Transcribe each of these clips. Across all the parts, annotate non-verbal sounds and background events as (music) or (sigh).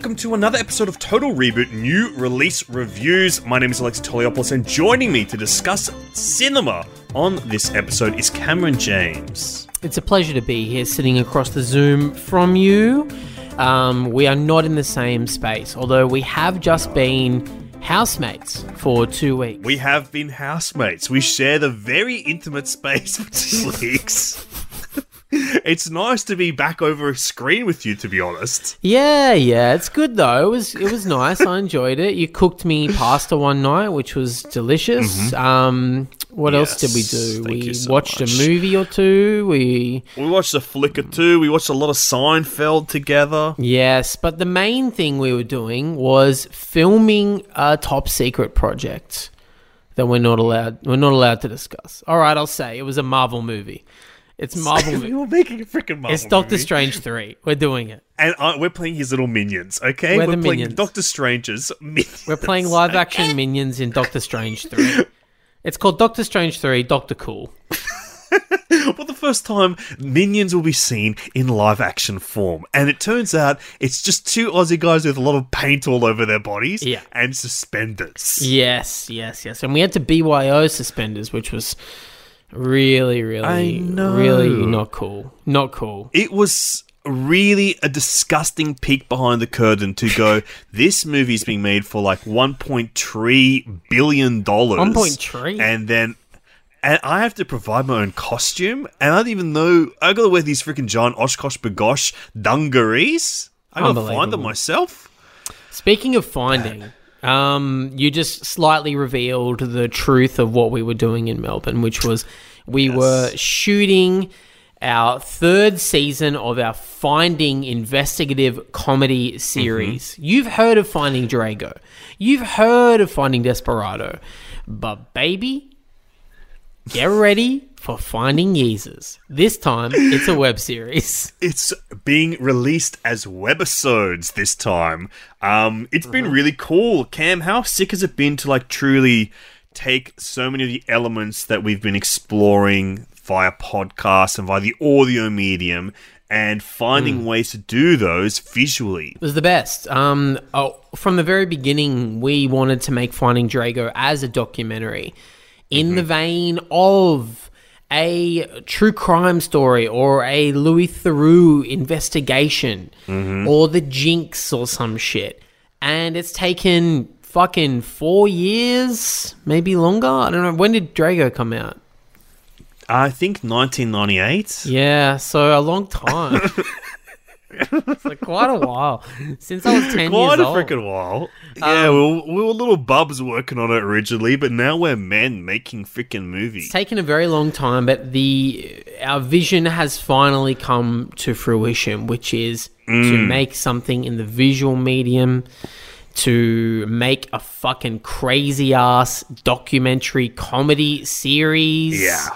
Welcome to another episode of Total Reboot New Release Reviews. My name is Alex Toliopoulos and joining me to discuss cinema on this episode is Cameron James. It's a pleasure to be here sitting across the Zoom from you. Um, we are not in the same space, although we have just been housemates for two weeks. We have been housemates. We share the very intimate space (laughs) for two weeks. It's nice to be back over a screen with you, to be honest. Yeah, yeah, it's good though. It was it was nice. I enjoyed it. You cooked me pasta one night, which was delicious. Um, what else did we do? We so watched much. a movie or two. We We watched a flick or two. We watched a lot of Seinfeld together. yes, but the main thing we were doing was filming a top secret project that we're not allowed we're not allowed to discuss. All right, I'll say it was a Marvel movie. (laughs) It's Marvel. we were making a freaking Marvel movie. It's Doctor movie. Strange three. We're doing it. (laughs) And uh, we're playing his little minions, okay? We're the playing minions. Doctor Strange's (laughs) minions. We're playing live action minions in Doctor Strange 3. It's called Doctor Strange 3 Doctor Cool. For the first time, minions will be seen in live action form. And it turns out it's just two Aussie guys with a lot of paint all over their bodies Yeah. and suspenders. Yes, yes, yes. And we had to BYO suspenders, which was really, really, I know. really not cool. Not cool. It was really a disgusting peek behind the curtain to go, (laughs) this movie's being made for like $1.3 billion. 1.3? And then. And I have to provide my own costume, and I don't even know. I gotta wear these freaking giant OshKosh B'gosh dungarees. I gotta find them myself. Speaking of finding, um, you just slightly revealed the truth of what we were doing in Melbourne, which was we were shooting our third season of our Finding investigative comedy series. You've heard of Finding Drago, you've heard of Finding Desperado, but baby, get ready for Finding Yeezers. This time, it's a web series. (laughs) It's being released as webisodes this time. Um, it's been really cool. Cam, how sick has it been to like truly take so many of the elements that we've been exploring via podcasts and via the audio medium and finding hmm. ways to do those visually? It was the best. Um, oh, from the very beginning, we wanted to make Finding Drago as a documentary in mm-hmm. the vein of a true crime story or a Louis Theroux investigation mm-hmm. or the Jinx or some shit. And it's taken fucking four years, maybe longer. I don't know. When did Drago come out? I think 1998. Yeah, so a long time. (laughs) it's like quite a while since I was ten Quite years old. Quite a freaking while. Yeah, um, we, were, we were little bubs working on it originally, but now we're men making freaking movies. It's taken a very long time, but the our vision has finally come to fruition, which is to mm. make something in the visual medium, to make a fucking crazy ass documentary comedy series. Yeah.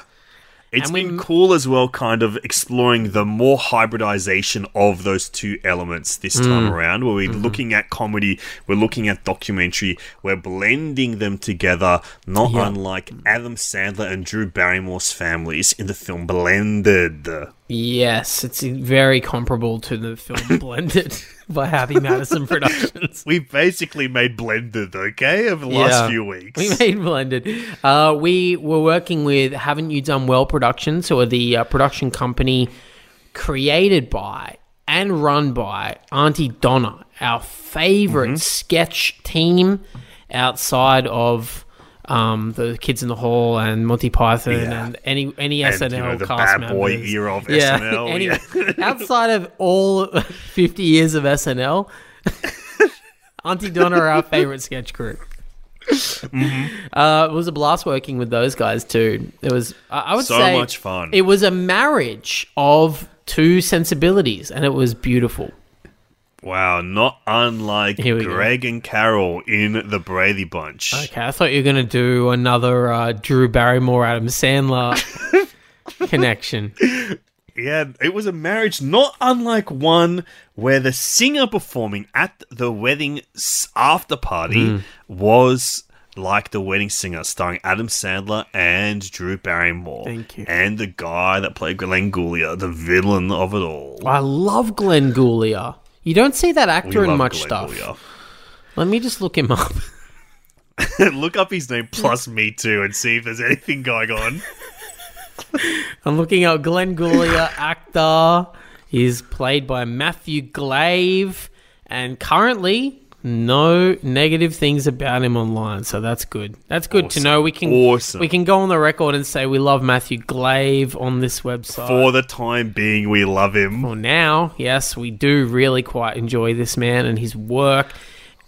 It's And been we- cool as well, kind of exploring the more hybridization of those two elements this time mm. around, where we're mm-hmm. looking at comedy, we're looking at documentary, we're blending them together, not Yeah. unlike Adam Sandler and Drew Barrymore's families in the film Blended. Yes, it's very comparable to the film (laughs) Blended by Happy Madison (laughs) Productions. We basically made Blended, okay, over the last few weeks. We made blended. Uh, we were working with Haven't You Done Well Productions, who are the uh, production company created by and run by Aunty Donna, our favorite Mm-hmm. sketch team outside of um, the Kids in the Hall and Monty Python Yeah. and any any And, SNL you know, the cast bad boy members. of yeah, SNL, (laughs) Anyway, yeah. (laughs) outside of all (laughs) fifty years of SNL, Aunty Donna are our favorite sketch crew. Mm-hmm. Uh, it was a blast working with those guys too. It was, I I would So say, much fun. It was a marriage of two sensibilities, and it was beautiful. Wow, not unlike we go. Greg and Carol in the Brady Bunch. Okay, I thought you were gonna do another uh, Drew Barrymore, Adam Sandler (laughs) connection. Yeah, it was a marriage not unlike one where the singer performing at the wedding after party Hmm. was like the wedding singer, starring Adam Sandler and Drew Barrymore. Thank you. And the guy that played Glenn Guglia, the villain of it all. I love Glenn Guglia. You don't see that actor in much Glenn stuff. (laughs) Let me just look him up. (laughs) (laughs) Look up his name plus me too and see if there's anything going on. I'm looking up Glenn Guglia, actor. He's played by Matthew Glave, and currently no negative things about him online. So that's good. That's good to know. We can Awesome. we can go on the record and say we love Matthew Glave on this website. For the time being, we love him. Well, now, yes, we do really quite enjoy this man and his work,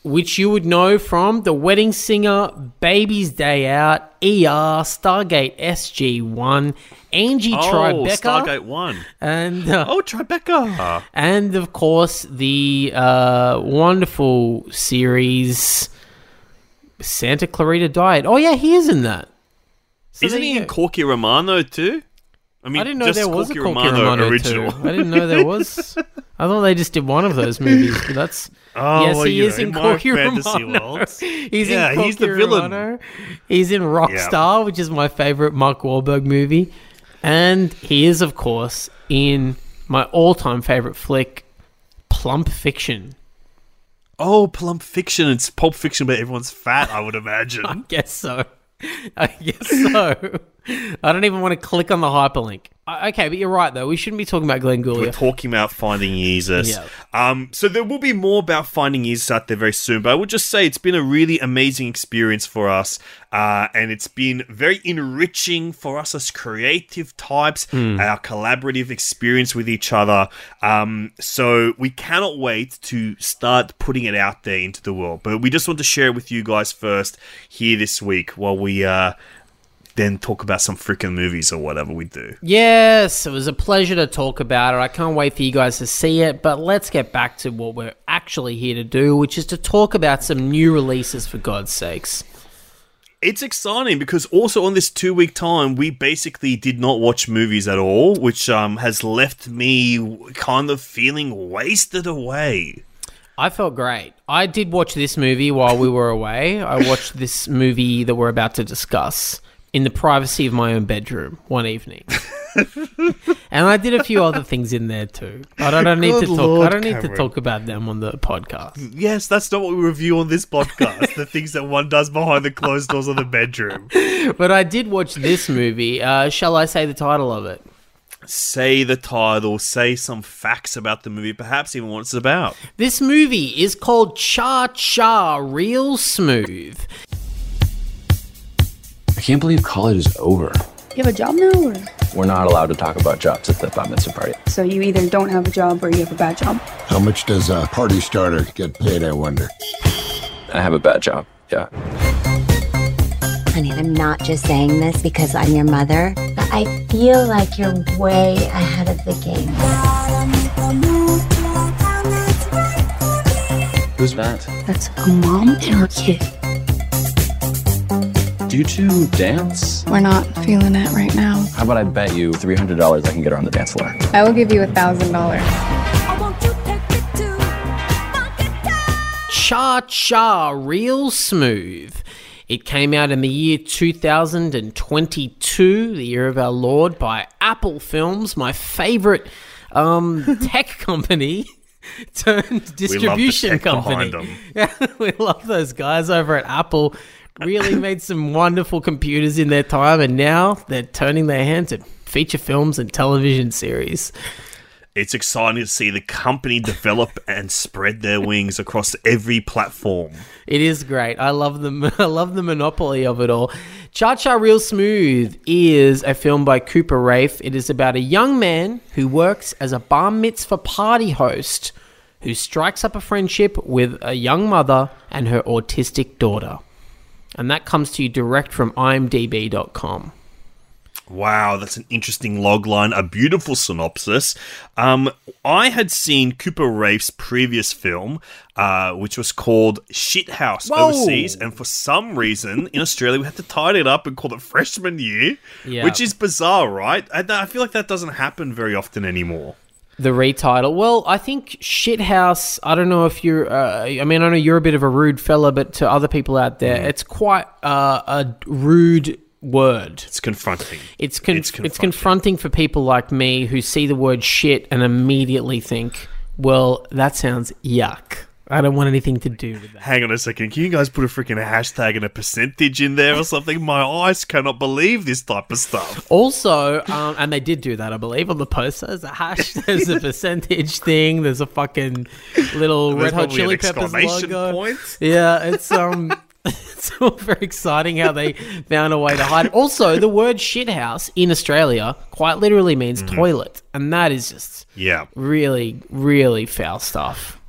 which you would know from The Wedding Singer, Baby's Day Out, ER, Stargate SG1, Angie Oh, Tribeca, Stargate One. and uh, Oh, Tribeca. and of course the uh, wonderful series Santa Clarita Diet. Oh yeah, he is in that. So Isn't he in. Corky Romano too? I mean, I didn't know there was a Corky Corky Romano, original. too. I didn't know there was. (laughs) I thought they just did one of those movies. But that's Oh, yes, well, he is in Corky Romano. (laughs) He's Yeah, in he's the Corky villain. Romano. He's in Rockstar, which is my favorite Mark Wahlberg movie, and he is, of course, in my all-time favorite flick, Plump Fiction. Oh, Plump Fiction. It's Pulp Fiction, but everyone's fat. I would (laughs) imagine. I guess so. I guess so. I don't even want to click on the hyperlink. Okay, but you're right though. We shouldn't be talking about Glenn Gould. We're talking about Finding Jesus. Yeah. Um, so there will be more about Finding Jesus out there very soon, but I would just say it's been a really amazing experience for us, uh, and it's been very enriching for us as creative types, our collaborative experience with each other. Um, so we cannot wait to start putting it out there into the world. But we just want to share it with you guys first here this week while we uh, then talk about some freaking movies or whatever we do. Yes, it was a pleasure to talk about it. I can't wait for you guys to see it, but let's get back to what we're actually here to do, which is to talk about some new releases for God's sakes. It's exciting because also on this two week time, we basically did not watch movies at all, which um, has left me kind of feeling wasted away. I felt great. I did watch this movie while we were away. I watched this movie that we're about to discuss in the privacy of my own bedroom one evening. and I did a few other things in there too. But I don't need to talk Lord, I don't need to talk about them on the podcast. Yes, that's not what we review on this podcast. the things that one does behind the closed doors of the bedroom. But I did watch this movie. Uh, shall I say the title of it? Say the title, say some facts about the movie, perhaps even what it's about. This movie is called Cha Cha Real Smooth. I can't believe college is over. You have a job now, or We're not allowed to talk about jobs at the bat mitzvah party. so you either don't have a job or you have a bad job. How much does a party starter get paid, I wonder? I have a bad job. Yeah. Honey, I'm not just saying this because I'm your mother, but I feel like you're way ahead of the game. Who's that? That's a mom and her kid. Do you two dance? We're not feeling it right now. How about I bet you $300 I can get her on the dance floor? I will give you a thousand dollars. Cha Cha Real Smooth. It came out in the year 2022, the year of our Lord, by Apple Films, my favorite um, (laughs) tech company (laughs) turned distribution we love the tech company. behind 'em. Yeah, (laughs) we love those guys over at Apple. Really made some wonderful computers in their time, and now they're turning their hand to feature films and television series. It's exciting to see the company develop and spread their wings across every platform. It is great. I love the (laughs) I love the monopoly of it all. Cha Cha Real Smooth is a film by Cooper Raiff. It is about a young man who works as a bar mitzvah party host who strikes up a friendship with a young mother and her autistic daughter. And that comes to you direct from imdb.com. Wow, that's an interesting logline, a beautiful synopsis. Um, I had seen Cooper Raiff's previous film, uh, which was called Shithouse Whoa. overseas, and for some reason in Australia we had to tidy it up and call it Freshman Year, Yeah. which is bizarre, right? I, I feel like that doesn't happen very often anymore. The retitle. Well, I think Shithouse. I don't know if you're. Uh, I mean, I know you're a bit of a rude fella, but to other people out there, it's quite uh, a rude word. It's confronting. It's con- It's it's, confronting. confronting for people like me who see the word shit and immediately think Well, that sounds yuck. I don't want anything to do with that. Hang on a second. Can you guys put a freaking hashtag and a percentage in there or something? My eyes cannot believe this type of stuff. Also, um, and they did do that, I believe, on the poster. There's a hash, (laughs) there's a percentage thing, there's a fucking little There's Red Hot Chili Peppers logo. point. Yeah, it's um, (laughs) it's all very exciting how they found a way to hide it. Also, the word shithouse in Australia quite literally means Mm-hmm. toilet, and that is just Yeah. really, really foul stuff.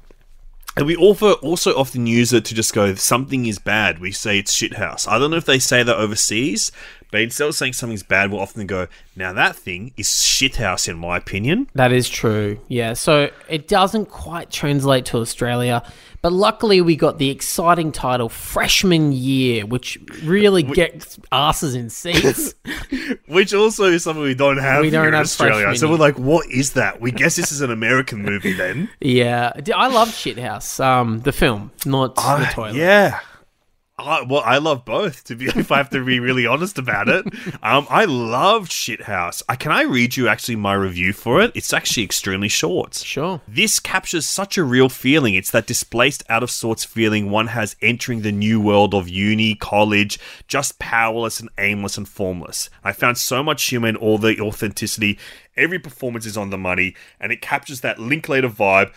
And we also also often use it to just go, something is bad. We say it's shithouse. I don't know if they say that overseas, but instead of saying something's bad, we'll often go, now that thing is shithouse in my opinion. That is true. Yeah. So it doesn't quite translate to Australia, but luckily we got the exciting title Freshman Year, which really gets asses in seats. (laughs) Which also is something we don't have We here don't in have Australia. So we're like, what is that? We guess this is an American movie then. (laughs) yeah. I love Shithouse, um, the film, not the Ah, toilet. yeah. I, well, I love both. To be, (laughs) if I have to be really honest about it, um, I loved Shithouse. I can I read you actually my review for it? It's actually extremely short. Sure. This captures such a real feeling. It's that displaced, out of sorts feeling one has entering the new world of uni, college, just powerless and aimless and formless. I found so much humor in all the authenticity. Every performance is on the money, and it captures that Linklater vibe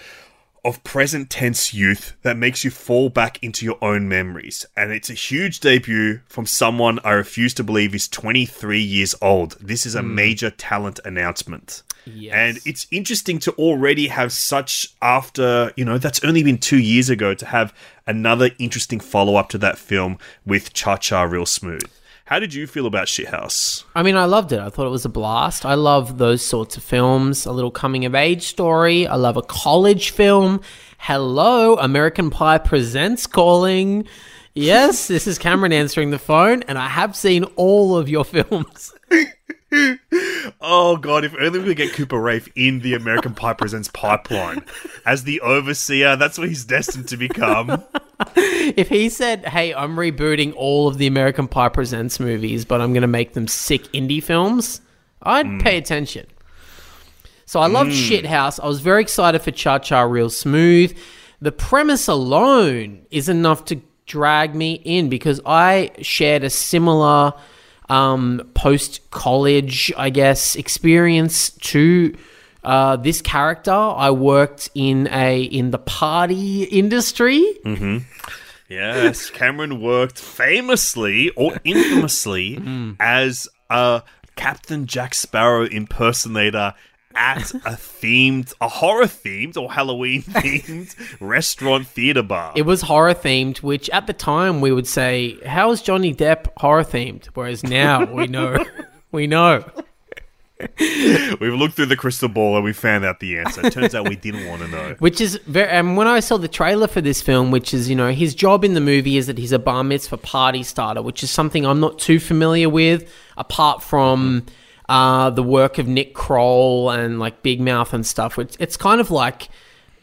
of present tense youth that makes you fall back into your own memories. And it's a huge debut from someone I refuse to believe is 23 years old. This is a hmm. major talent announcement. Yes. And it's interesting to already have such after, you know, that's only been two years ago to have another interesting follow up to that film with Cha Cha Real Smooth. How did you feel about Shithouse? I mean, I loved it. I thought it was a blast. I love those sorts of films. A little coming of age story. I love a college film. Hello, American Pie Presents calling. Yes, this is Cameron answering the phone, and I have seen all of your (laughs) films. (laughs) Oh god, if only we could get Cooper Raiff in the American Pie Presents pipeline as the overseer. That's what he's destined to become. If he said, "Hey, I'm rebooting all of the American Pie Presents movies, but I'm going to make them sick indie films," I'd hmm. pay attention. So I loved hmm. Shithouse. I was very excited for Cha Cha Real Smooth. The premise alone is enough to drag me in because I shared a similar um, post college, I guess, experience to uh, this character. I worked in a in the party industry. Yes, Cameron worked famously or infamously (laughs) as a Captain Jack Sparrow impersonator at a themed, a horror themed or Halloween (laughs) themed restaurant theater bar. It was horror themed, which at the time we would say, "How is Johnny Depp horror themed?" Whereas now we know, (laughs) we know. We've looked through the crystal ball and we found out the answer. It turns out we didn't want to know. (laughs) Which is very. And when I saw the trailer for this film, which is you know his job in the movie is that he's a bar mitzvah for party starter, which is something I'm not too familiar with, apart from uh, the work of Nick Kroll and like Big Mouth and stuff. Which it's kind of like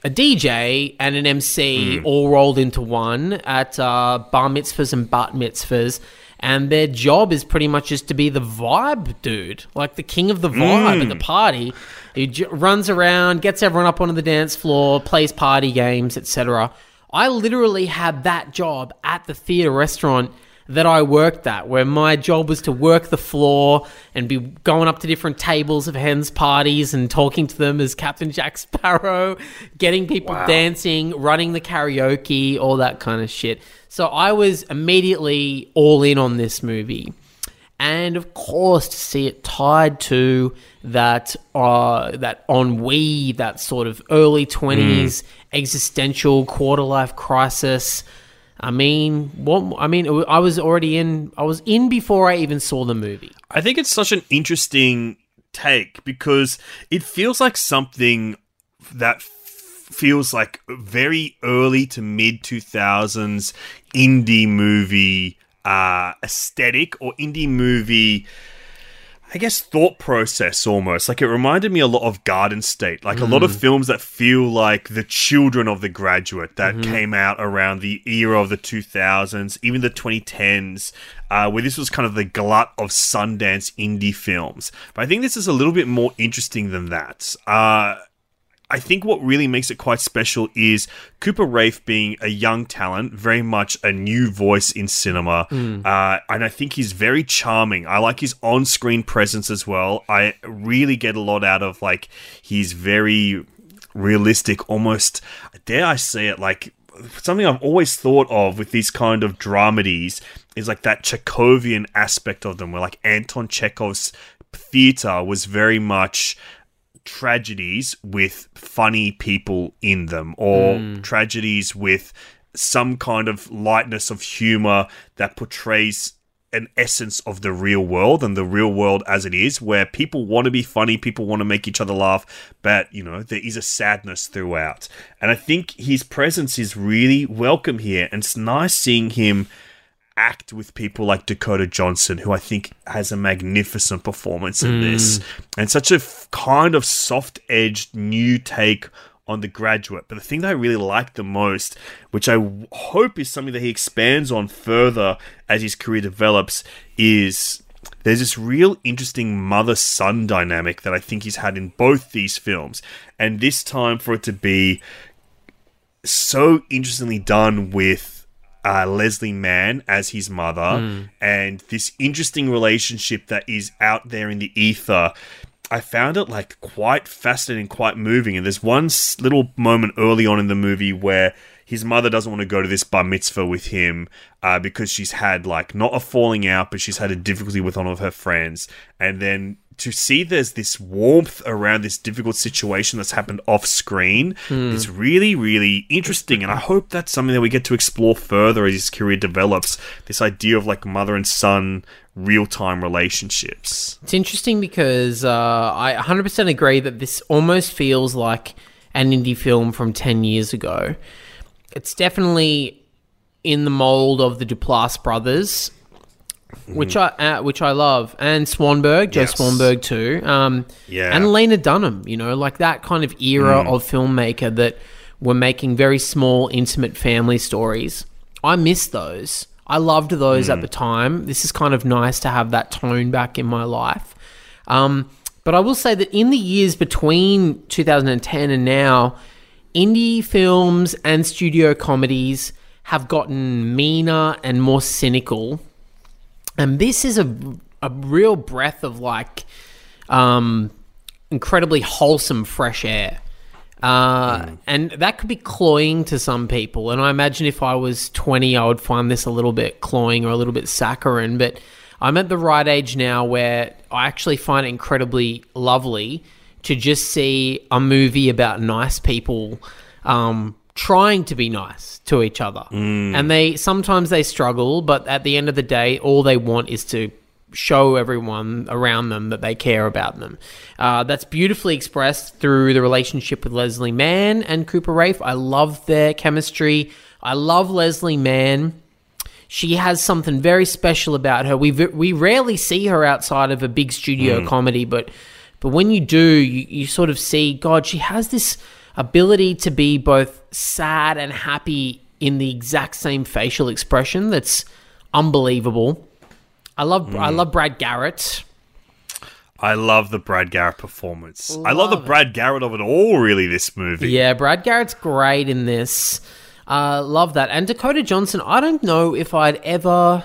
a DJ and an MC all rolled into one at uh, bar mitzvahs and bat mitzvahs. And their job is pretty much just to be the vibe dude, like the king of the vibe at the party. He j- runs around, gets everyone up onto the dance floor, plays party games, etc. I literally had that job at the theater restaurant that I worked at, where my job was to work the floor and be going up to different tables of hens parties and talking to them as Captain Jack Sparrow, getting people dancing, running the karaoke, all that kind of shit. So I was immediately all in on this movie. And of course, to see it tied to that uh, that ennui, that sort of early twenties existential quarter life crisis. I mean, what? I mean, I was already in. I was in before I even saw the movie. I think it's such an interesting take because it feels like something that feels like very early to mid 2000s indie movie uh, aesthetic or indie movie. I guess thought process almost like it reminded me a lot of Garden State, like a lot of films that feel like the children of the graduate that came out around the era of the 2000s, even the 2010s, uh, where this was kind of the glut of Sundance indie films. But I think this is a little bit more interesting than that. Uh, I think what really makes it quite special is Cooper Raiff being a young talent, very much a new voice in cinema. Uh, and I think he's very charming. I like his on screen presence as well. I really get a lot out of, like, he's very realistic, almost, dare I say it, like, something I've always thought of with these kind of dramedies is like that Chekhovian aspect of them, where like Anton Chekhov's theater was very much tragedies with funny people in them or hmm. tragedies with some kind of lightness of humor that portrays an essence of the real world and the real world as it is where people want to be funny people want to make each other laugh but you know there is a sadness throughout. And i think his presence is really welcome here and it's nice seeing him act with people like Dakota Johnson, who I think has a magnificent performance in this, hmm. and such a f- kind of soft edged new take on the graduate. But the thing that I really like the most, which I w- hope is something that he expands on further as his career develops, is there's this real interesting mother son dynamic that I think he's had in both these films. And this time for it to be so interestingly done with uh, Leslie Mann as his mother and this interesting relationship that is out there in the ether. I found it like quite fascinating, quite moving. And there's one little moment early on in the movie where his mother doesn't want to go to this bar mitzvah with him uh, because she's had like not a falling out, but she's had a difficulty with one of her friends. And then to see there's this warmth around this difficult situation that's happened off screen is really, really interesting. And I hope that's something that we get to explore further as his career develops. This idea of like mother and son real time relationships. It's interesting because uh, I 100% agree that this almost feels like an indie film from 10 years ago. It's definitely in the mold of the Duplass brothers, which I uh, which I love, and Swanberg, Joe Yes. Swanberg too, um, Yeah. and Lena Dunham. You know, like that kind of era of filmmaker that were making very small, intimate family stories. I miss those. I loved those at the time. This is kind of nice to have that tone back in my life. Um, but I will say that in the years between 2010 and now, indie films and studio comedies have gotten meaner and more cynical. And this is a, a real breath of like um, incredibly wholesome fresh air. Uh, And that could be cloying to some people. And I imagine if I was 20, I would find this a little bit cloying or a little bit saccharine. But I'm at the right age now where I actually find it incredibly lovely to just see a movie about nice people um, trying to be nice to each other. And they sometimes they struggle, but at the end of the day, all they want is to show everyone around them that they care about them. Uh, that's beautifully expressed through the relationship with Leslie Mann and Cooper Raiff. I love their chemistry. I love Leslie Mann. She has something very special about her. We we rarely see her outside of a big studio comedy, but but when you do, you, you sort of see God. She has this ability to be both sad and happy in the exact same facial expression. That's unbelievable. I love I love Brad Garrett. I love the Brad Garrett performance. I love the Brad Garrett of it all, really, this movie. Yeah, Brad Garrett's great in this. Uh, love that. And Dakota Johnson, I don't know if I'd ever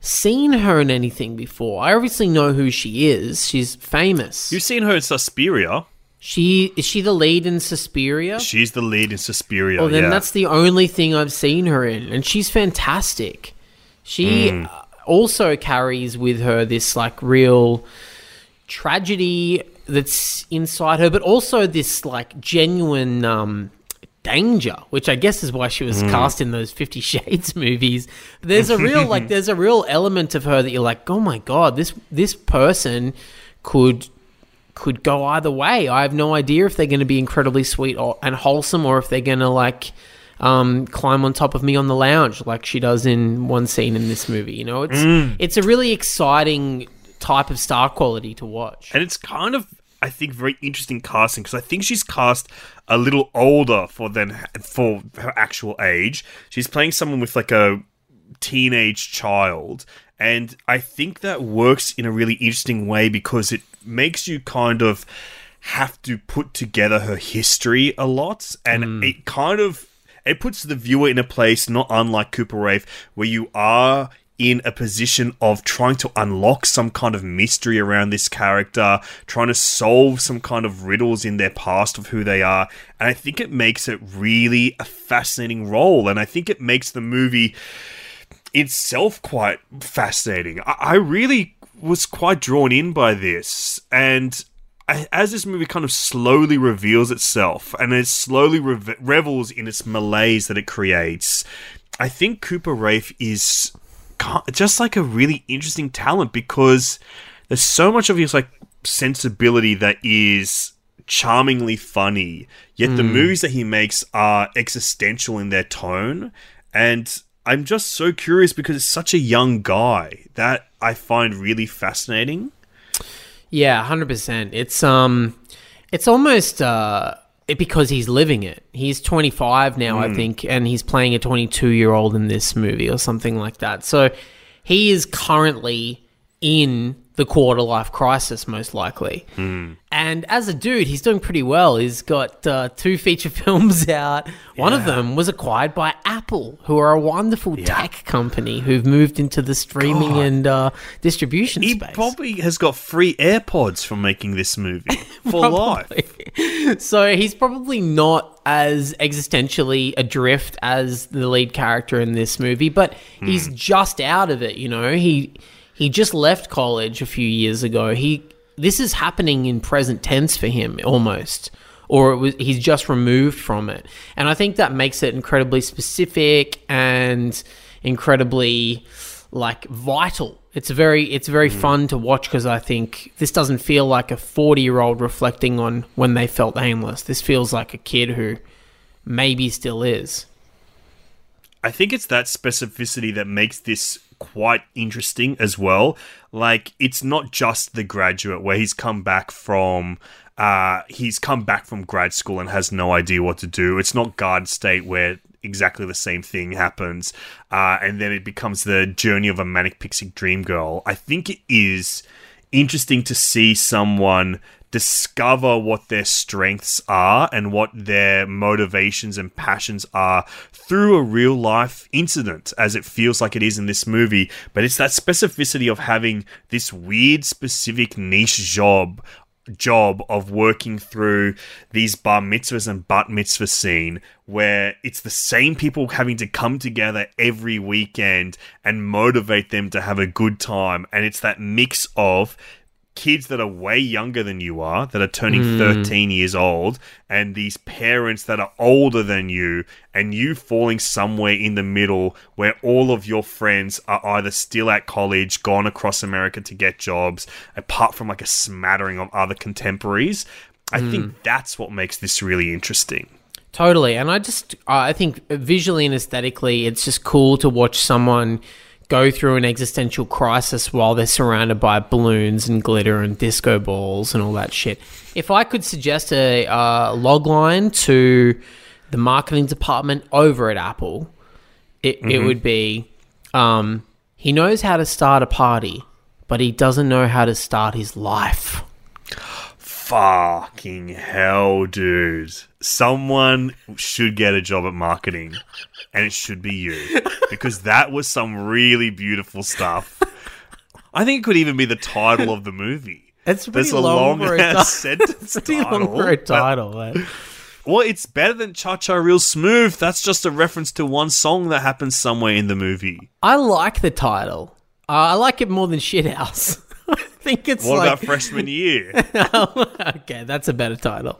seen her in anything before. I obviously know who she is. She's famous. You've seen her in Suspiria. She is she the lead in Suspiria? She's the lead in Suspiria. Well, then yeah. that's the only thing I've seen her in, and she's fantastic. She uh, also carries with her this like real tragedy that's inside her, but also this like genuine um, danger, which I guess is why she was cast in those Fifty Shades (laughs) movies. There's a real like (laughs) there's a real element of her that you're like, oh my god, this this person could could go either way. I have no idea if they're going to be incredibly sweet or, and wholesome, or if they're going to like um, climb on top of me on the lounge like she does in one scene in this movie. You know, it's it's a really exciting type of star quality to watch. and it's kind of I think very interesting casting because I think she's cast a little older for than for her actual age. She's playing someone with like a teenage child, and I think that works in a really interesting way because it makes you kind of have to put together her history a lot, and hmm. it kind of it puts the viewer in a place not unlike Cooper Raiff, where you are in a position of trying to unlock some kind of mystery around this character, trying to solve some kind of riddles in their past of who they are. And I think it makes it really a fascinating role. And I think it makes the movie itself quite fascinating. I, I really was quite drawn in by this. And as this movie kind of slowly reveals itself and it slowly reve- revels in its malaise that it creates, I think Cooper Raiff is just like a really interesting talent because there's so much of his like sensibility that is charmingly funny yet the hmm. movies that he makes are existential in their tone and i'm just so curious because it's such a young guy that i find really fascinating Yeah, hundred percent. It's um, it's almost uh, it, because he's living it. He's twenty five now, I think, and he's playing a twenty two year old in this movie or something like that. So he is currently in the quarter life crisis, most likely. And as a dude, he's doing pretty well. He's got uh, two feature (laughs) films out. One of them was acquired by Apple, who are a wonderful tech company who've moved into the streaming God. and uh, distribution he space. probably has got free airpods from making this movie (laughs) for life so he's probably not as existentially adrift as the lead character in this movie, but he's just out of it. You know, he he just left college a few years ago. He this is happening in present tense for him almost. Or it was, he's just removed from it. And I think that makes it incredibly specific and incredibly like vital. It's very it's very mm. fun to watch because I think this doesn't feel like a 40 year old reflecting on when they felt aimless. This feels like a kid who maybe still is. I think it's that specificity that makes this quite interesting as well. Like it's not just the graduate where he's come back from uh he's come back from grad school and has no idea what to do. It's not Garden State where exactly the same thing happens uh and then it becomes the journey of a manic pixie dream girl. I think it is interesting to see someone discover what their strengths are and what their motivations and passions are through a real life incident as it feels like it is in this movie. But it's that specificity of having this weird specific niche job job of working through these bar mitzvahs and bat mitzvah scene where it's the same people having to come together every weekend and motivate them to have a good time. And it's that mix of kids that are way younger than you are, that are turning hmm. 13 years old, and these parents that are older than you, and you falling somewhere in the middle where all of your friends are either still at college, gone across America to get jobs, apart from like a smattering of other contemporaries. I think hmm. that's what makes this really interesting. Totally. And I just, I think visually and aesthetically, it's just cool to watch someone go through an existential crisis while they're surrounded by balloons and glitter and disco balls and all that shit. If I could suggest a uh, log line to the marketing department over at Apple, it, it would be um, he knows how to start a party, but he doesn't know how to start his life. Fucking hell, dude. Someone should get a job at marketing, and it should be you. Because that was some really beautiful stuff. I think it could even be the title of the movie. It's There's pretty a long, long for a (laughs) sentence pretty long title, for a but- title, man. Well, it's better than Cha Cha Real Smooth. That's just a reference to one song that happens somewhere in the movie. I like the title. Uh, I like it more than Shithouse. (laughs) Think it's What like about freshman year? (laughs) okay, that's a better title.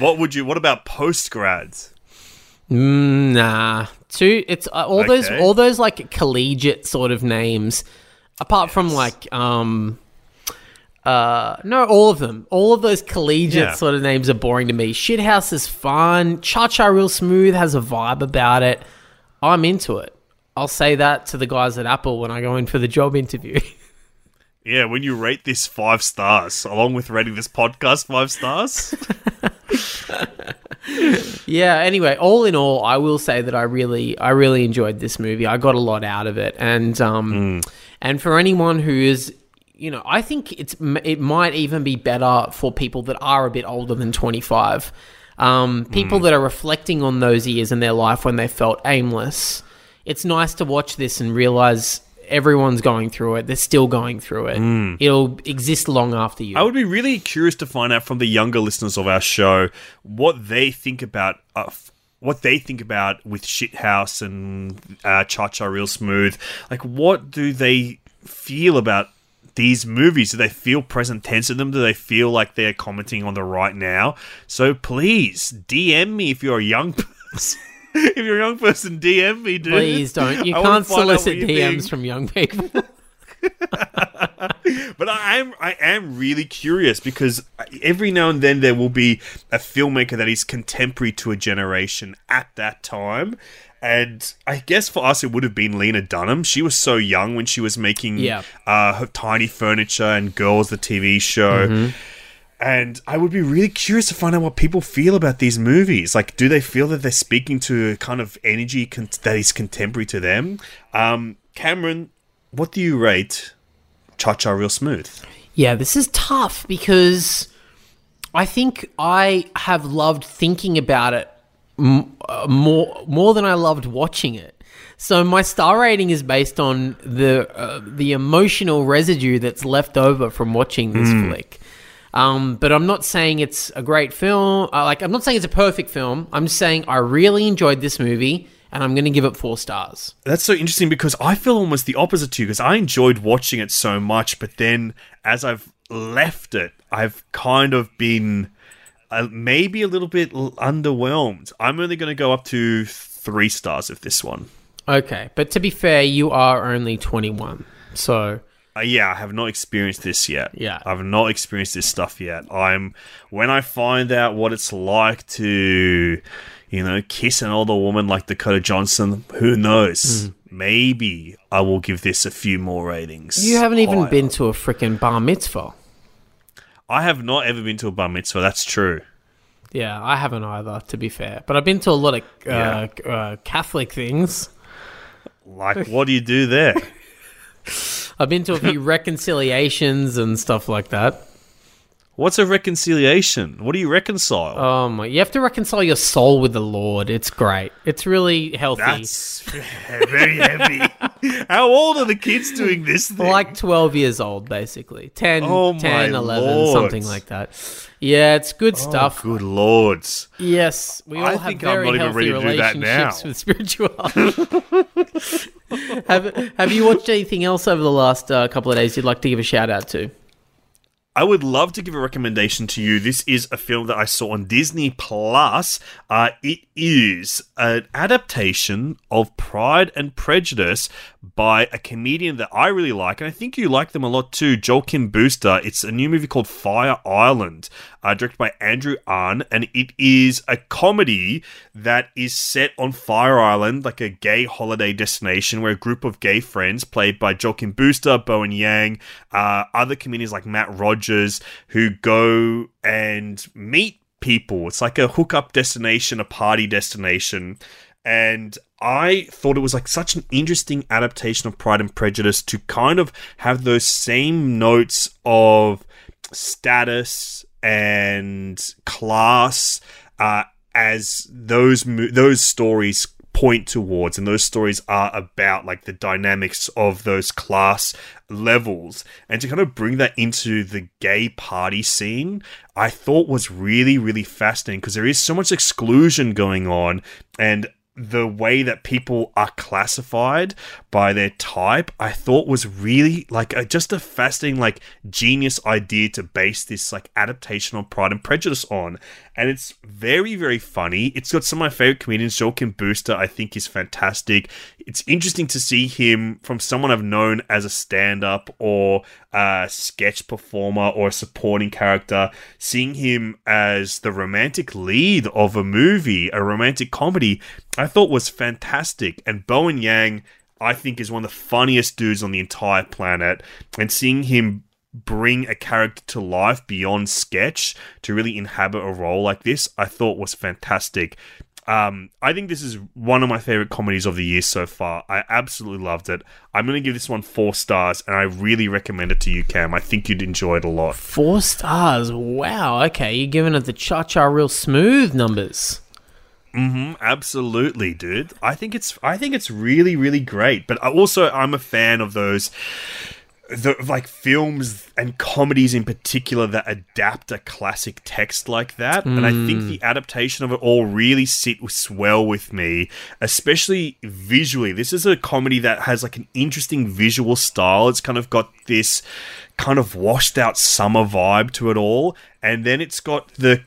what would you? What about post grads? Mm, nah, two. It's uh, all those all those like collegiate sort of names. Apart from like um, uh, no, all of them. All of those collegiate Yeah. sort of names are boring to me. Shithouse is fun. Cha Cha Real Smooth has a vibe about it. I'm into it. I'll say that to the guys at Apple when I go in for the job interview. (laughs) Yeah, when you rate this five stars, along with rating this podcast five stars. (laughs) Yeah. Anyway, all in all, I will say that I really, I really enjoyed this movie. I got a lot out of it, and um, and for anyone who is, you know, I think it's it might even be better for people that are a bit older than 25. Um, people that are reflecting on those years in their life when they felt aimless. It's nice to watch this and realize everyone's going through it. They're still going through it. It'll exist long after you. I would be really curious to find out from the younger listeners of our show what they think about uh, f- what they think about with Shithouse and uh, Cha Cha Real Smooth. Like, what do they feel about these movies? Do they feel present tense in them? Do they feel like they're commenting on the right now? So please DM me if you're a young (laughs) person. (laughs) if you're a young person, DM me, dude. Please don't. You I can't find out what solicit DMs think. from young people. (laughs) (laughs) But I am I am really curious because every now and then there will be a filmmaker that is contemporary to a generation at that time. And I guess for us, it would have been Lena Dunham. She was so young when she was making Yeah. uh, her Tiny Furniture and Girls, the TV show. Mm-hmm. And I would be really curious to find out what people feel about these movies. Like, do they feel that they're speaking to a kind of energy con- that is contemporary to them? Um, Cameron, what do you rate Cha Cha Real Smooth? Yeah, this is tough because I think I have loved thinking about it m- uh, more more than I loved watching it. So my star rating is based on the uh, the emotional residue that's left over from watching this flick. Um, but I'm not saying it's a great film. Uh, like I'm not saying it's a perfect film. I'm just saying I really enjoyed this movie, and I'm going to give it four stars. That's so interesting because I feel almost the opposite to you because I enjoyed watching it so much, but then as I've left it, I've kind of been uh, maybe a little bit l- underwhelmed. I'm only going to go up to three stars of this one. Okay, but to be fair, you are only 21, so Uh, yeah, I have not experienced this yet. Yeah. I've not experienced this stuff yet. I'm when I find out what it's like to, you know, kiss an older woman like Dakota Johnson. Who knows? Maybe I will give this a few more ratings. you haven't even higher. been to a freaking bar mitzvah. I have not ever been to a bar mitzvah. That's true. Yeah, I haven't either, to be fair. But I've been to a lot of uh, uh, Catholic things. Like, what do you do there? (laughs) I've been to a few (laughs) reconciliations and stuff like that. What's a reconciliation? What do you reconcile? Oh my! You have to reconcile your soul with the Lord. It's great. It's really healthy. That's (laughs) very heavy. How old are the kids doing this thing? like 12 years old, basically. 10, Oh 10 11, lord. something like that. Yeah, it's good oh, stuff. Oh, good lords. Yes, we all I have very healthy ready to do that relationships with spirituality. (laughs) have Have you watched anything else over the last uh, couple of days you'd like to give a shout out to? I would love to give a recommendation to you. This is a film that I saw on Disney Plus. Uh, it is an adaptation of Pride and Prejudice by a comedian that I really like, and I think you like them a lot too, Joel Kim Booster. It's a new movie called Fire Island, uh, directed by Andrew Ahn, and it is a comedy that is set on Fire Island, like a gay holiday destination, where a group of gay friends, played by Joel Kim Booster, Bowen Yang, uh, other comedians like Matt Rogers, who go and meet people. It's like a hookup destination, a party destination. And I thought it was like such an interesting adaptation of Pride and Prejudice to kind of have those same notes of status and class uh, as those mo- those stories point towards and those stories are about like the dynamics of those class levels. And to kind of bring that into the gay party scene i thought was really really fascinating because there is so much exclusion going on and the way that people are classified by their type i thought was really like a, just a fascinating like genius idea to base this like adaptation on pride and prejudice on and it's very very funny. It's got some of my favorite comedians. Kim booster i think is fantastic. It's interesting to see him from someone i've known as a stand-up or a sketch performer or a supporting character seeing him as the romantic lead of a movie a romantic comedy i thought was fantastic. And bowen yang I think is one of the funniest dudes on the entire planet, and seeing him bring a character to life beyond sketch to really inhabit a role like this, I thought was fantastic. Um, I think this is one of my favorite comedies of the year so far. I absolutely loved it. I'm going to give this one four stars, and I really recommend it to you, Cam. I think you'd enjoy it a lot. Four stars. Wow. Okay, you're giving it the cha cha real smooth numbers. Mm, absolutely, dude. I think it's I think it's really really great. But I also I'm a fan of those the like films and comedies in particular that adapt a classic text like that and i think the mm. adaptation of it all really sits well with me especially visually. This is a comedy that has like an interesting visual style. It's kind of got this kind of washed out summer vibe to it all and then it's got the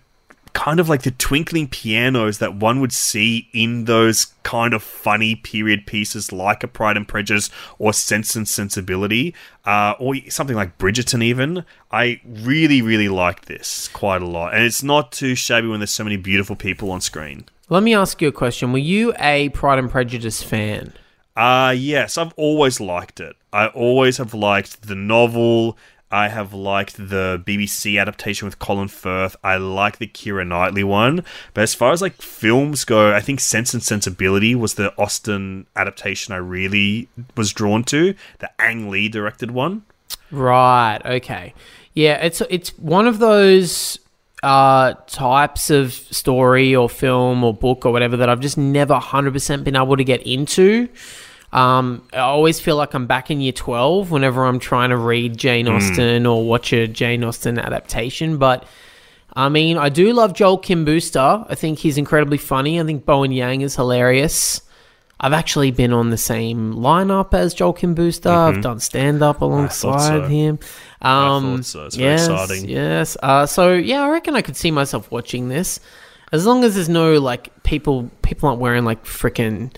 kind of like the twinkling pianos that one would see in those kind of funny period pieces like a Pride and Prejudice or Sense and Sensibility, uh, or something like Bridgerton, even. I really, really like this quite a lot. And it's not too shabby when there's so many beautiful people on screen. Let me ask you a question. Were you a Pride and Prejudice fan? Uh, yes, I've always liked it. I always have liked the novel. I have liked the BBC adaptation with Colin Firth. I like the Keira Knightley one. But as far as like films go, I think Sense and Sensibility was the Austen adaptation I really was drawn to. The Ang Lee directed one. Right. Okay. Yeah, it's it's one of those uh, types of story or film or book or whatever that I've just never hundred percent been able to get into. Um, I always feel like I'm back in year 12 whenever I'm trying to read Jane Austen or watch a Jane Austen adaptation. But I mean, I do love Joel Kim Booster. I think he's incredibly funny. I think Bowen Yang is hilarious. I've actually been on the same lineup as Joel Kim Booster. I've done stand up alongside so. him. Um, so. It's very yes, exciting. Yes. Uh, so yeah, I reckon I could see myself watching this, as long as there's no like people people aren't wearing like freaking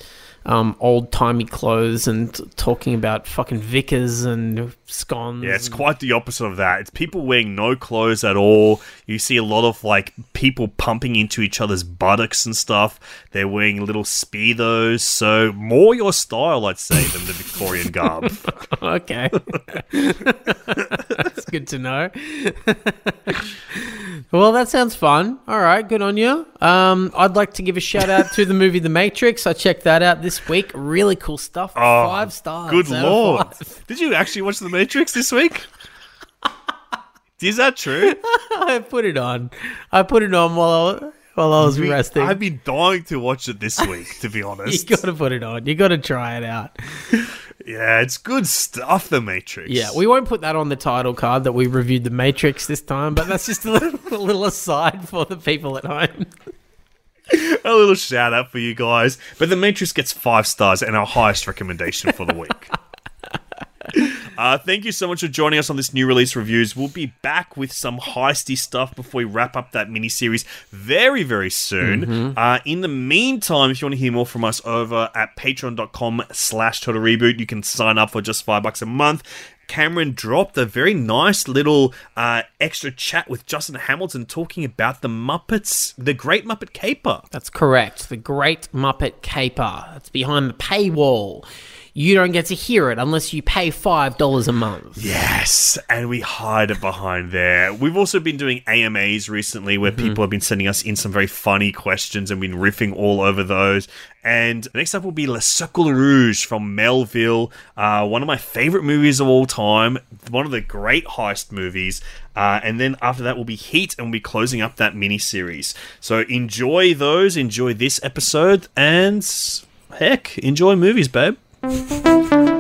um, old timey clothes and t- talking about fucking vicars and scones. Yeah, it's quite the opposite of that. It's people wearing no clothes at all. You see a lot of like people pumping into each other's buttocks and stuff. They're wearing little speedos, so more your style, I'd say, than the Victorian garb. (laughs) (laughs) okay. That's good to know. (laughs) well, that sounds fun. All right, good on you. Um, I'd like to give a shout out to the movie The Matrix. I checked that out this week. Really cool stuff. Oh, five stars. Oh, Good lord! (laughs) Did you actually watch The Matrix this week? Is that true? (laughs) I put it on. I put it on while I, while I was resting. I've been dying to watch it this week, to be (laughs) honest. you got to put it on. You got to try it out. yeah, it's good stuff, The Matrix. Yeah, we won't put that on the title card that we reviewed The Matrix this time, but that's just a little, a little aside for the people at home. A little shout out for you guys. But The Matrix gets five stars and our highest recommendation for the week. (laughs) Uh, thank you so much for joining us on this new release reviews. We'll be back with some heisty stuff before we wrap up that mini series very, very soon. Uh, in the meantime, if you want to hear more from us over at patreon.com slash total reboot, you can sign up for just five bucks a month. Cameron dropped a very nice little uh, extra chat with Justin Hamilton talking about the Muppets, the Great Muppet Caper. That's correct. The Great Muppet Caper. It's behind the paywall. You don't get to hear it unless you pay $5 a month. Yes, and we hide it behind there. We've also been doing AMAs recently where people have been sending us in some very funny questions and been riffing all over those. And next up will be Le Cercle Rouge from Melville, uh, one of my favorite movies of all time, one of the great heist movies. Uh, and then after that will be Heat, and we'll be closing up that mini series. So enjoy those, enjoy this episode, and heck, enjoy movies, babe. Thank you.